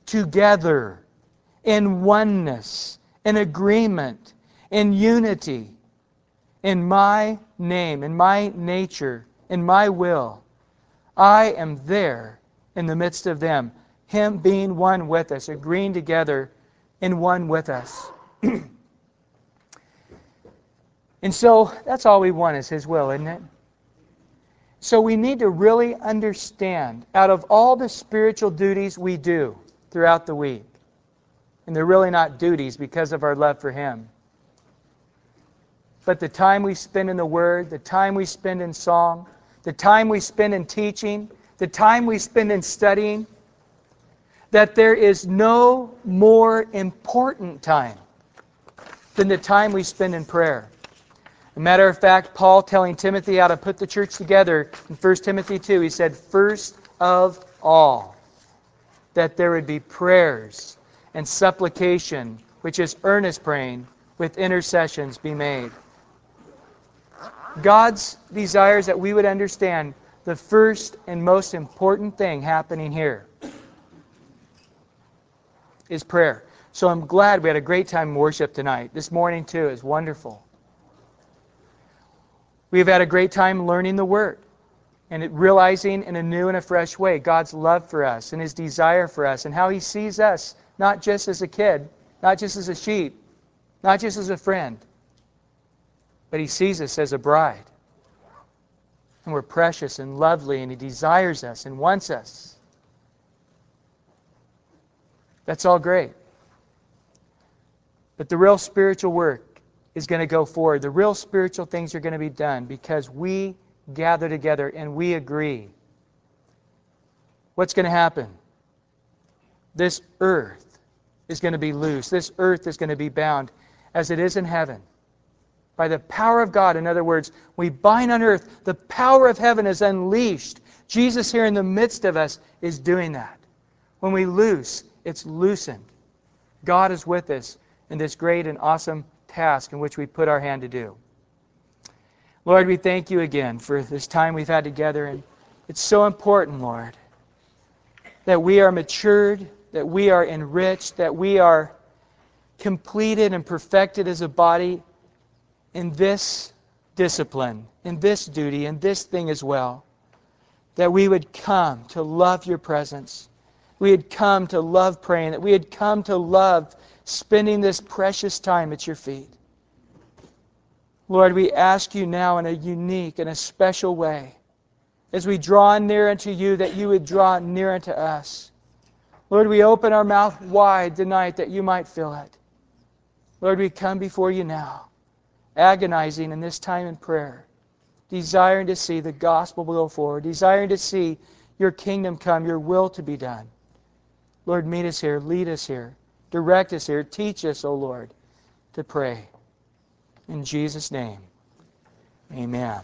Together in oneness, in agreement, in unity, in my name, in my nature, in my will. I am there in the midst of them. Him being one with us, agreeing together in one with us. and so that's all we want is His will, isn't it? So we need to really understand out of all the spiritual duties we do throughout the week, and they're really not duties because of our love for Him. But the time we spend in the Word, the time we spend in song, the time we spend in teaching, the time we spend in studying, that there is no more important time than the time we spend in prayer. A matter of fact, Paul telling Timothy how to put the church together in 1 Timothy 2, he said, First of all, that there would be prayers and supplication, which is earnest praying, with intercessions be made. God's desires that we would understand the first and most important thing happening here is prayer. So I'm glad we had a great time in worship tonight. This morning, too, is wonderful. We've had a great time learning the Word and realizing in a new and a fresh way God's love for us and His desire for us and how He sees us not just as a kid, not just as a sheep, not just as a friend, but He sees us as a bride. And we're precious and lovely, and He desires us and wants us. That's all great. But the real spiritual work is going to go forward. The real spiritual things are going to be done because we gather together and we agree. What's going to happen? This earth is going to be loose. This earth is going to be bound as it is in heaven. By the power of God, in other words, we bind on earth, the power of heaven is unleashed. Jesus here in the midst of us is doing that. When we loose, it's loosened. God is with us in this great and awesome task in which we put our hand to do. Lord, we thank you again for this time we've had together. And it's so important, Lord, that we are matured, that we are enriched, that we are completed and perfected as a body in this discipline, in this duty, in this thing as well. That we would come to love your presence. We had come to love praying, that we had come to love spending this precious time at your feet. Lord, we ask you now in a unique and a special way, as we draw near unto you, that you would draw near unto us. Lord, we open our mouth wide tonight that you might fill it. Lord, we come before you now, agonizing in this time in prayer, desiring to see the gospel go forward, desiring to see your kingdom come, your will to be done. Lord, meet us here, lead us here. Direct us here. Teach us, O Lord, to pray. In Jesus' name, amen.